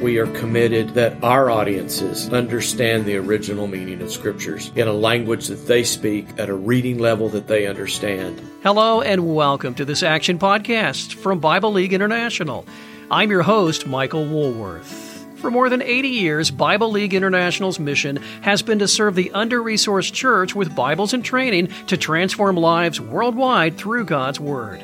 we are committed that our audiences understand the original meaning of scriptures in a language that they speak at a reading level that they understand. Hello and welcome to this Action Podcast from Bible League International. I'm your host, Michael Woolworth. For more than 80 years, Bible League International's mission has been to serve the under resourced church with Bibles and training to transform lives worldwide through God's Word.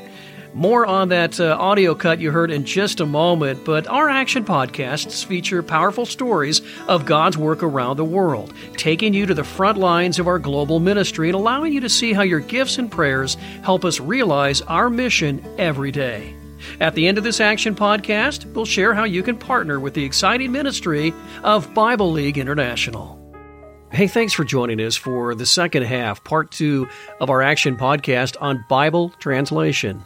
More on that uh, audio cut you heard in just a moment, but our action podcasts feature powerful stories of God's work around the world, taking you to the front lines of our global ministry and allowing you to see how your gifts and prayers help us realize our mission every day. At the end of this Action podcast, we'll share how you can partner with the exciting ministry of Bible League International. Hey, thanks for joining us for the second half, part two of our Action podcast on Bible translation.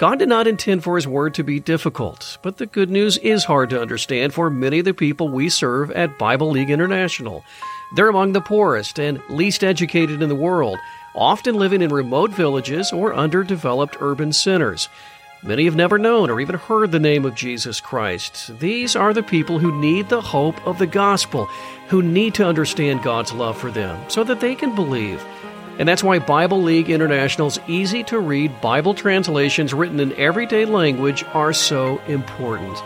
God did not intend for His Word to be difficult, but the good news is hard to understand for many of the people we serve at Bible League International. They're among the poorest and least educated in the world, often living in remote villages or underdeveloped urban centers. Many have never known or even heard the name of Jesus Christ. These are the people who need the hope of the gospel, who need to understand God's love for them so that they can believe. And that's why Bible League International's easy to read Bible translations written in everyday language are so important.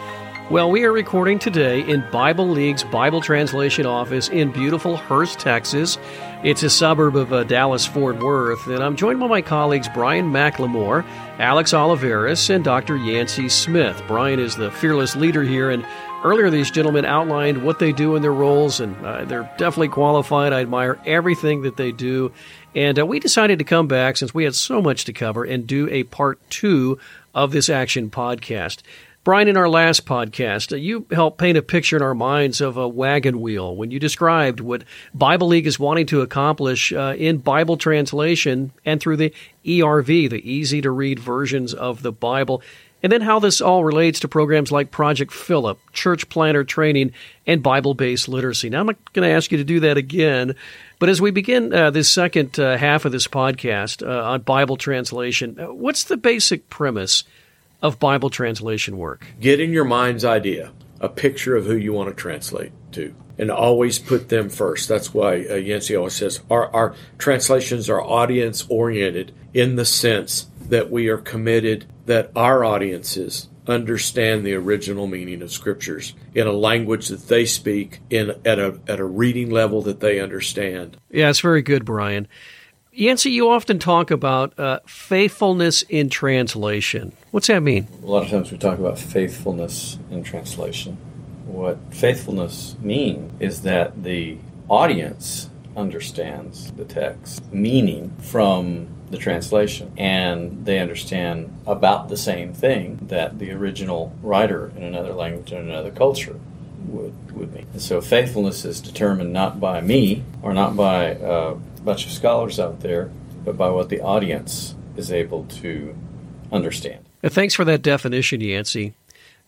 Well, we are recording today in Bible League's Bible translation office in beautiful Hurst, Texas. It's a suburb of uh, Dallas Fort Worth, and I'm joined by my colleagues Brian McLemore, Alex Oliveros, and Dr. Yancy Smith. Brian is the fearless leader here, and earlier these gentlemen outlined what they do in their roles, and uh, they're definitely qualified. I admire everything that they do. And uh, we decided to come back since we had so much to cover and do a part two of this action podcast. Brian, in our last podcast, uh, you helped paint a picture in our minds of a wagon wheel when you described what Bible League is wanting to accomplish uh, in Bible translation and through the ERV, the easy to read versions of the Bible, and then how this all relates to programs like Project Philip, church planter training, and Bible based literacy. Now, I'm not going to ask you to do that again, but as we begin uh, this second uh, half of this podcast uh, on Bible translation, uh, what's the basic premise? of Bible translation work? Get in your mind's idea a picture of who you want to translate to and always put them first. That's why uh, Yancy always says our, our translations are audience oriented in the sense that we are committed that our audiences understand the original meaning of scriptures in a language that they speak in at a at a reading level that they understand. Yeah, it's very good, Brian. Yancy, you often talk about uh, faithfulness in translation. What's that mean? A lot of times we talk about faithfulness in translation. What faithfulness means is that the audience understands the text meaning from the translation and they understand about the same thing that the original writer in another language in another culture would, would mean. And so faithfulness is determined not by me or not by a bunch of scholars out there, but by what the audience is able to understand. Thanks for that definition, Yancy.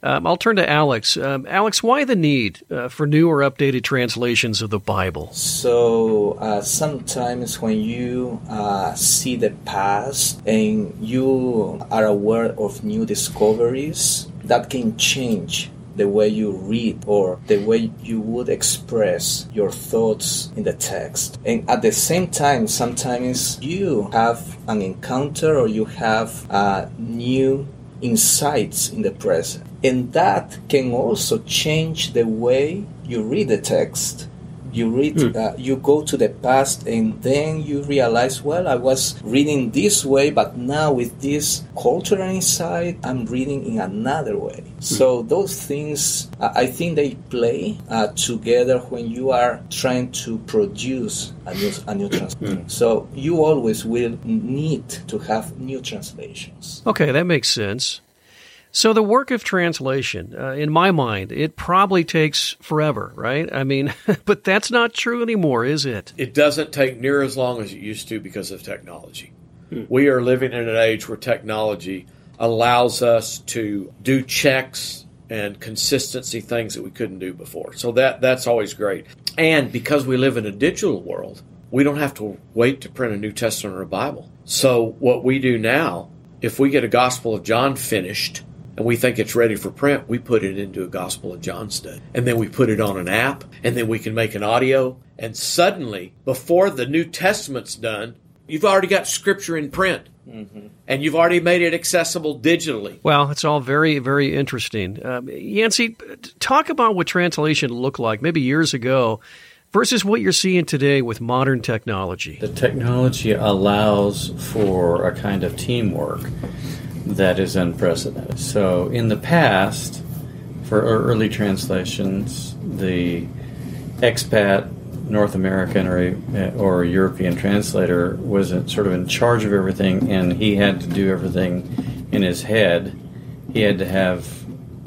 Um, I'll turn to Alex. Um, Alex, why the need uh, for new or updated translations of the Bible? So, uh, sometimes when you uh, see the past and you are aware of new discoveries, that can change the way you read or the way you would express your thoughts in the text. And at the same time, sometimes you have an encounter or you have a new insights in the present. And that can also change the way you read the text you read mm. uh, you go to the past and then you realize well i was reading this way but now with this cultural insight i'm reading in another way mm. so those things uh, i think they play uh, together when you are trying to produce a new, a new translation mm. so you always will need to have new translations okay that makes sense so the work of translation, uh, in my mind, it probably takes forever, right? I mean, but that's not true anymore, is it? It doesn't take near as long as it used to because of technology. Hmm. We are living in an age where technology allows us to do checks and consistency things that we couldn't do before. So that that's always great. And because we live in a digital world, we don't have to wait to print a New Testament or a Bible. So what we do now, if we get a Gospel of John finished, and we think it's ready for print, we put it into a Gospel of John study. And then we put it on an app, and then we can make an audio. And suddenly, before the New Testament's done, you've already got Scripture in print. Mm-hmm. And you've already made it accessible digitally. Well, it's all very, very interesting. Um, Yancy, talk about what translation looked like maybe years ago versus what you're seeing today with modern technology. The technology allows for a kind of teamwork that is unprecedented. So, in the past, for early translations, the expat North American or or European translator was sort of in charge of everything, and he had to do everything in his head. He had to have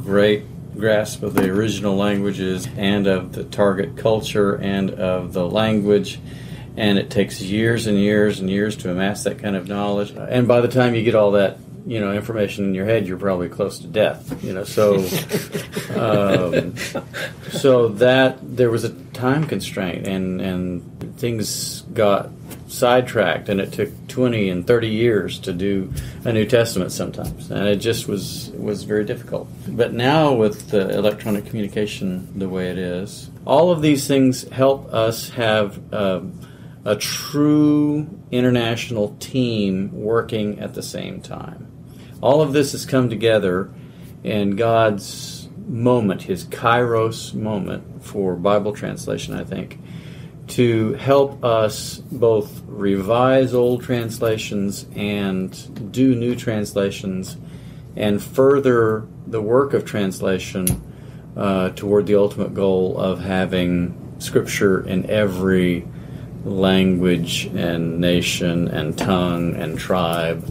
great grasp of the original languages and of the target culture and of the language. And it takes years and years and years to amass that kind of knowledge. And by the time you get all that you know information in your head, you're probably close to death. You know, so um, so that there was a time constraint, and and things got sidetracked, and it took twenty and thirty years to do a New Testament sometimes, and it just was was very difficult. But now with the electronic communication the way it is, all of these things help us have. Um, a true international team working at the same time all of this has come together in God's moment, his kairos moment for Bible translation, I think, to help us both revise old translations and do new translations and further the work of translation uh, toward the ultimate goal of having Scripture in every language and nation and tongue and tribe.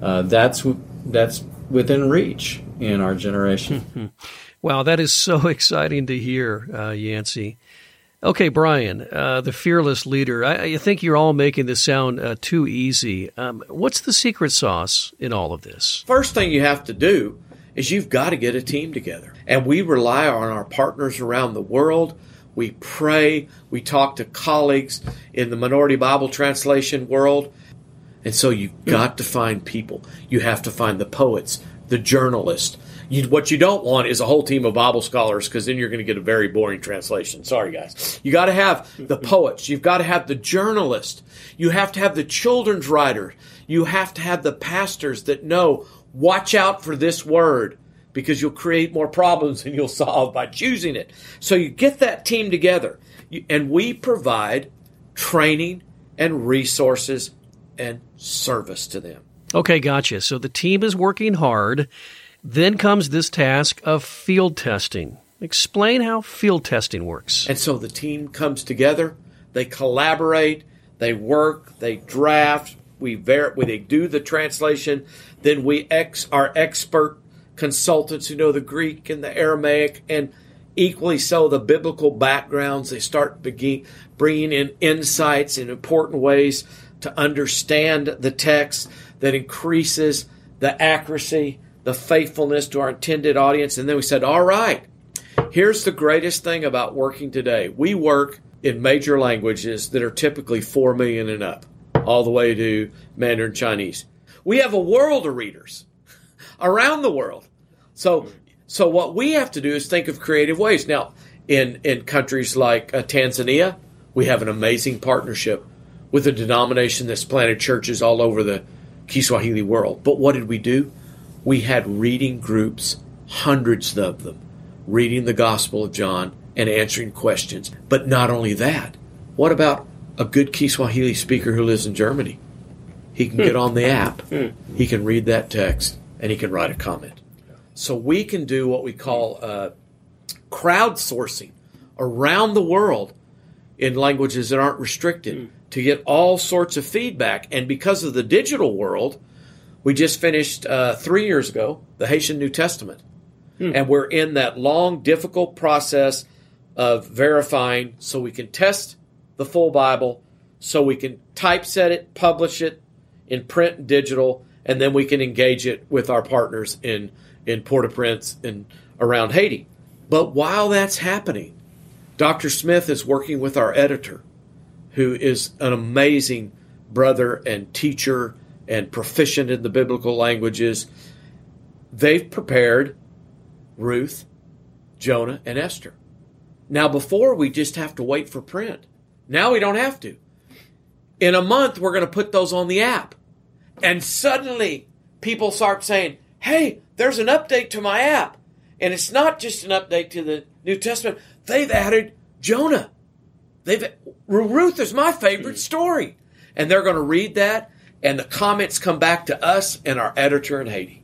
Uh, that's that's within reach in our generation. wow, that is so exciting to hear, uh, Yancy. Okay, Brian, uh, the fearless leader. I, I, think you're all making this sound uh, too easy. Um, what's the secret sauce in all of this? First thing you have to do is you've got to get a team together. And we rely on our partners around the world. We pray. We talk to colleagues in the minority Bible translation world. And so you've got to find people. You have to find the poets, the journalists. You, what you don't want is a whole team of Bible scholars because then you're going to get a very boring translation. Sorry, guys. You got to have the poets. You've got to have the journalist. You have to have the children's writer. You have to have the pastors that know, watch out for this word because you'll create more problems than you'll solve by choosing it. So you get that team together and we provide training and resources and service to them. Okay, gotcha. So the team is working hard. Then comes this task of field testing. Explain how field testing works. And so the team comes together, they collaborate, they work, they draft, we ver- we they do the translation, then we ex our expert consultants who know the Greek and the Aramaic and equally so the biblical backgrounds they start begin, bringing in insights in important ways to understand the text that increases the accuracy, the faithfulness to our intended audience. And then we said, all right, here's the greatest thing about working today. We work in major languages that are typically 4 million and up, all the way to Mandarin Chinese. We have a world of readers around the world. So, so what we have to do is think of creative ways. Now, in, in countries like uh, Tanzania, we have an amazing partnership with a denomination that's planted churches all over the Kiswahili world. But what did we do? We had reading groups, hundreds of them, reading the Gospel of John and answering questions. But not only that, what about a good Kiswahili speaker who lives in Germany? He can get hmm. on the app, hmm. he can read that text, and he can write a comment. So we can do what we call uh, crowdsourcing around the world in languages that aren't restricted hmm. To get all sorts of feedback. And because of the digital world, we just finished uh, three years ago the Haitian New Testament. Hmm. And we're in that long, difficult process of verifying so we can test the full Bible, so we can typeset it, publish it in print and digital, and then we can engage it with our partners in, in Port au Prince and around Haiti. But while that's happening, Dr. Smith is working with our editor who is an amazing brother and teacher and proficient in the biblical languages. they've prepared Ruth, Jonah, and Esther. Now, before we just have to wait for print. Now we don't have to. In a month, we're going to put those on the app. And suddenly, people start saying, hey, there's an update to my app. And it's not just an update to the New Testament. They've added Jonah. They've Ruth is my favorite story. And they're going to read that and the comments come back to us and our editor in Haiti.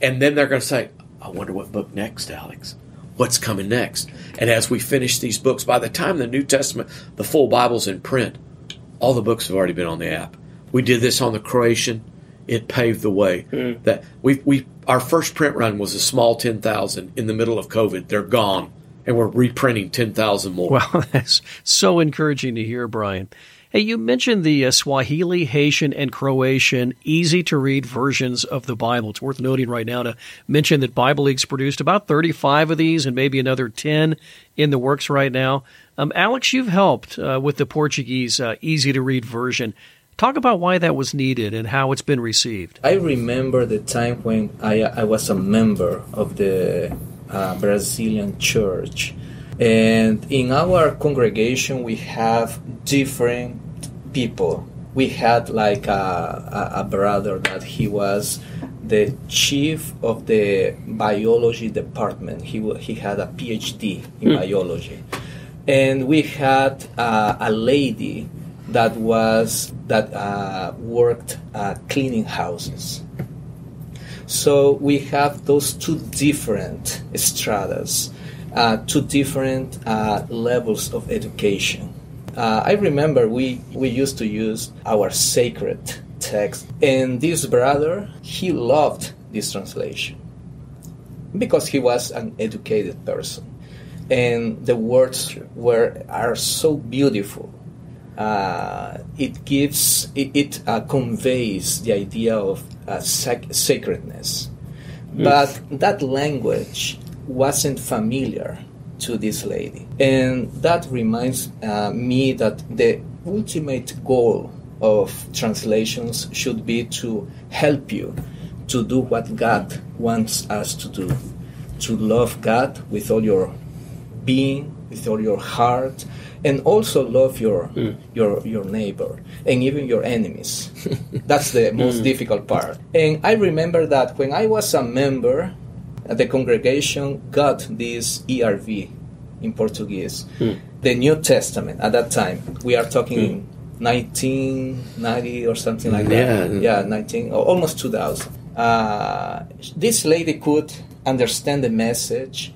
And then they're going to say, I wonder what book next, Alex. What's coming next? And as we finish these books, by the time the New Testament, the full Bible's in print, all the books have already been on the app. We did this on the Croatian. It paved the way. Mm. That we we our first print run was a small ten thousand in the middle of COVID. They're gone, and we're reprinting ten thousand more. Well, that's so encouraging to hear, Brian. Hey, you mentioned the uh, Swahili, Haitian, and Croatian easy to read versions of the Bible. It's worth noting right now to mention that Bible League's produced about 35 of these and maybe another 10 in the works right now. Um, Alex, you've helped uh, with the Portuguese uh, easy to read version. Talk about why that was needed and how it's been received. I remember the time when I, I was a member of the uh, Brazilian church. And in our congregation, we have different people. We had like a, a, a brother that he was the chief of the biology department. He, he had a PhD in mm. biology. And we had uh, a lady that was that uh, worked uh, cleaning houses. So we have those two different stratas, uh, two different uh, levels of education. Uh, I remember we, we used to use our sacred text, and this brother, he loved this translation because he was an educated person. And the words were are so beautiful. Uh, it gives it, it uh, conveys the idea of uh, sac- sacredness, mm. but that language wasn't familiar to this lady. And that reminds uh, me that the ultimate goal of translations should be to help you to do what God wants us to do to love God with all your being, with all your heart, and also love your mm. your your neighbor and even your enemies. That's the most mm. difficult part. And I remember that when I was a member the congregation got this ERV in Portuguese, mm. the New Testament at that time. We are talking mm. 1990 or something like yeah. that. Yeah, 19, almost 2000. Uh, this lady could understand the message.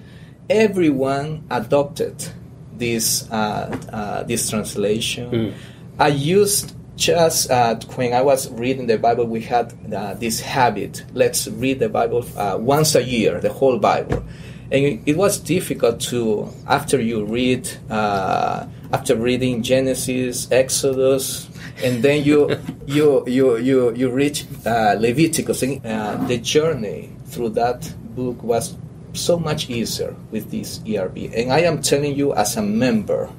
Everyone adopted this uh, uh, this translation. Mm. I used just uh, when I was reading the Bible, we had uh, this habit. Let's read the Bible uh, once a year, the whole Bible. And it, was difficult to, after you read, uh, after reading Genesis, Exodus, and then you you you you you reach uh, Leviticus. And, uh, the journey through that book was so much easier with this ERV. And I am telling you, as a member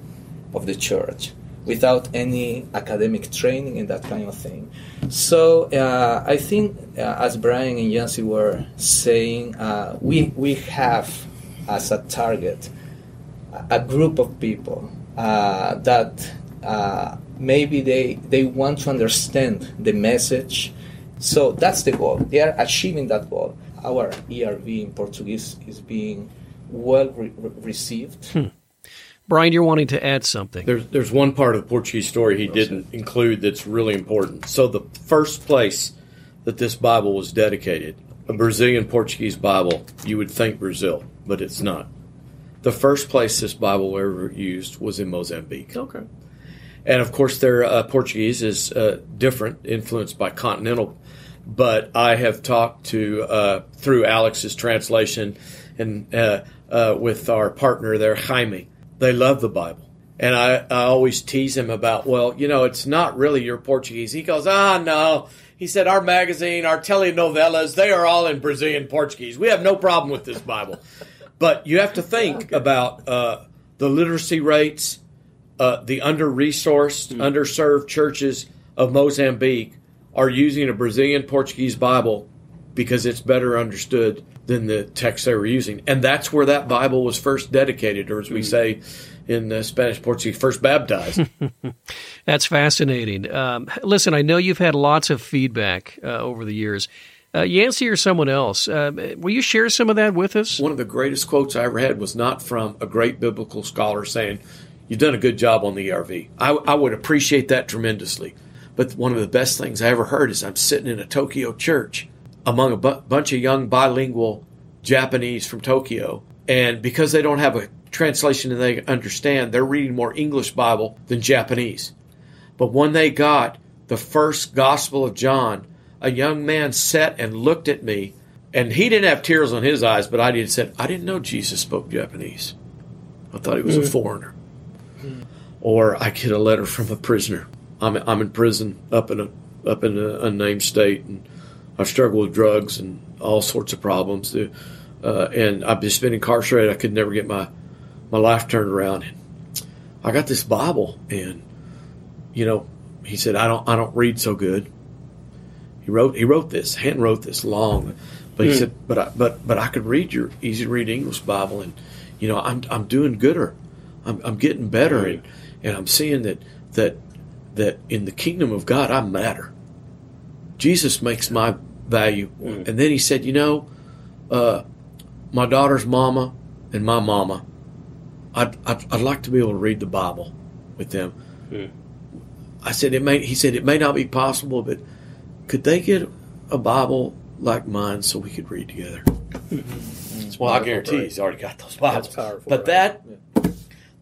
of the church, without any academic training and that kind of thing. So uh, I think, uh, as Brian and Yancy were saying, uh, we we have as a target a group of people uh, that uh, maybe they they want to understand the message. So that's the goal. They are achieving that goal. Our ERV in Portuguese is being well re- received. Hmm. Brian, you're wanting to add something. There's, there's one part of the Portuguese story he didn't include that's really important. So, the first place that this Bible was dedicated, a Brazilian Portuguese Bible, you would think Brazil, but it's not. The first place this Bible ever used was in Mozambique. Okay. And of course, their uh, Portuguese is uh, different, influenced by continental. But I have talked to uh, through Alex's translation and uh, uh, with our partner there, Jaime they love the Bible. And I, I always tease him about, well, you know, it's not really your Portuguese. He goes, ah, no. He said, our magazine, our telenovelas, they are all in Brazilian Portuguese. We have no problem with this Bible. But you have to think okay. about uh, the literacy rates, uh, the under resourced, mm. underserved churches of Mozambique are using a Brazilian Portuguese Bible because it's better understood than the text they were using. And that's where that Bible was first dedicated, or as we say in uh, Spanish Portuguese, first baptized. That's fascinating. Um, listen, I know you've had lots of feedback uh, over the years. Uh, Yancy or someone else, uh, will you share some of that with us? One of the greatest quotes I ever had was not from a great biblical scholar saying, You've done a good job on the ERV. I, I would appreciate that tremendously. But one of the best things I ever heard is I'm sitting in a Tokyo church among a bu- bunch of young bilingual Japanese from Tokyo. And because they don't have a translation and they understand, they're reading more English Bible than Japanese. But when they got the first Gospel of John, a young man sat and looked at me, and he didn't have tears on his eyes, but I did. Said, "I didn't know Jesus spoke Japanese. I thought he was a hmm. foreigner." Or I get a letter from a prisoner. I'm I'm in prison up in a up in an unnamed state, and I've struggled with drugs and all sorts of problems. Uh, and I've just been incarcerated. I could never get my my life turned around. And I got this Bible, and you know, he said, "I don't I don't read so good." He wrote he wrote this, hand wrote this long, but he Hmm. said, "But I, but but I could read your easy to read English Bible, and you know, I'm I'm doing gooder, I'm I'm getting better, and and I'm seeing that that that in the kingdom of God I matter. Jesus makes my value, mm-hmm. and then he said, you know, uh, my daughter's mama and my mama, I'd, I'd I'd like to be able to read the Bible with them. Mm. I said it may. He said it may not be possible, but could they get a Bible like mine so we could read together? Mm-hmm. well, I guarantee he's already got those Bibles. That's powerful, but right? that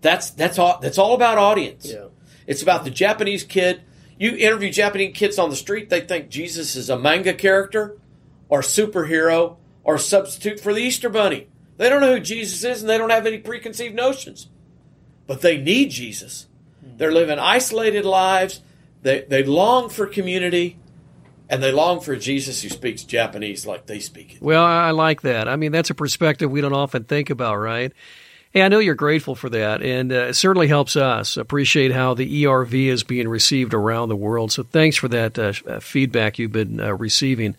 that's that's all that's all about audience. Yeah. It's about the Japanese kid. You interview Japanese kids on the street, they think Jesus is a manga character or superhero or substitute for the Easter Bunny. They don't know who Jesus is and they don't have any preconceived notions. But they need Jesus. They're living isolated lives. They, they long for community and they long for Jesus who speaks Japanese like they speak it. Well, I I like that. I mean, that's a perspective we don't often think about, right? Hey, I know you're grateful for that, and uh, it certainly helps us appreciate how the ERV is being received around the world. So thanks for that uh, uh, feedback you've been uh, receiving.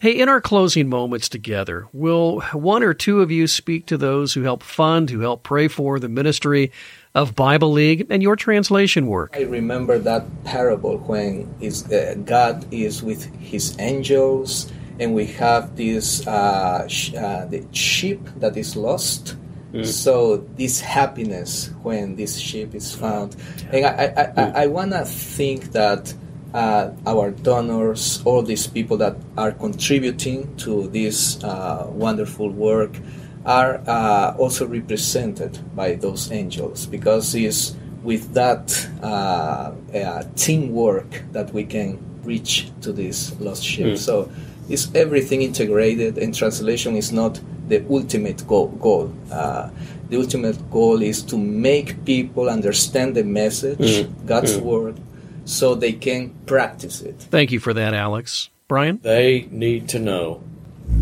Hey, in our closing moments together, will one or two of you speak to those who help fund, who help pray for the ministry of Bible League and your translation work? I remember that parable when is, uh, God is with his angels, and we have this uh, sh- the sheep that is lost. So this happiness when this ship is found, and I I, I, I wanna think that uh, our donors, all these people that are contributing to this uh, wonderful work, are uh, also represented by those angels because it's with that uh, uh, teamwork that we can reach to this lost sheep. So it's everything integrated, and translation is not the ultimate goal. goal. Uh, the ultimate goal is to make people understand the message, God's word, so they can practice it. Thank you for that, Alex. Brian? They need to know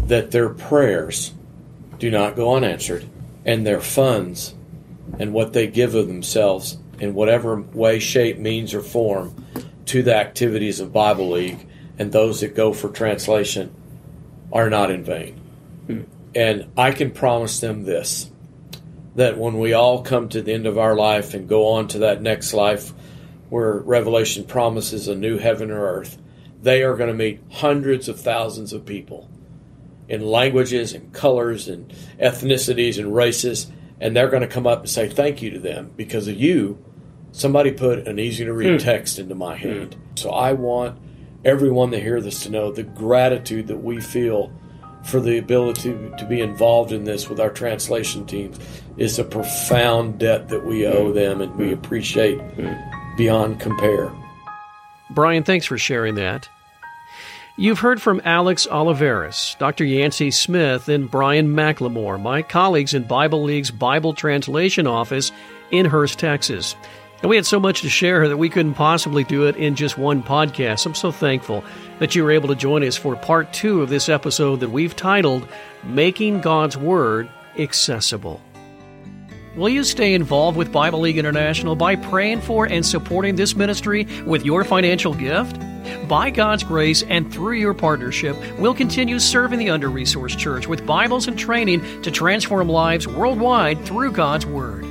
that their prayers do not go unanswered and their funds and what they give of themselves in whatever way, shape, means, or form to the activities of Bible League and those that go for translation are not in vain. And I can promise them this that when we all come to the end of our life and go on to that next life where Revelation promises a new heaven or earth, they are going to meet hundreds of thousands of people in languages and colors and ethnicities and races, and they're going to come up and say thank you to them because of you. Somebody put an easy to read hmm. text into my hmm. hand. So I want everyone to hear this to know the gratitude that we feel for the ability to be involved in this with our translation teams is a profound debt that we owe them and we appreciate beyond compare. Brian, thanks for sharing that. You've heard from Alex Oliveros, Dr. Yancy Smith, and Brian McLemore, my colleagues in Bible League's Bible Translation Office in Hurst, Texas. And we had so much to share that we couldn't possibly do it in just one podcast. I'm so thankful that you were able to join us for part two of this episode that we've titled Making God's Word Accessible. Will you stay involved with Bible League International by praying for and supporting this ministry with your financial gift? By God's grace and through your partnership, we'll continue serving the under resourced church with Bibles and training to transform lives worldwide through God's Word.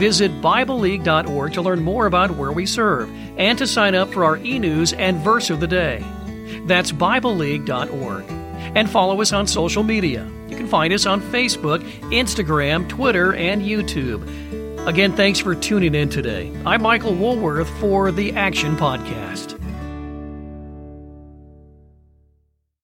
Visit BibleLeague.org to learn more about where we serve and to sign up for our e news and verse of the day. That's BibleLeague.org. And follow us on social media. You can find us on Facebook, Instagram, Twitter, and YouTube. Again, thanks for tuning in today. I'm Michael Woolworth for the Action Podcast.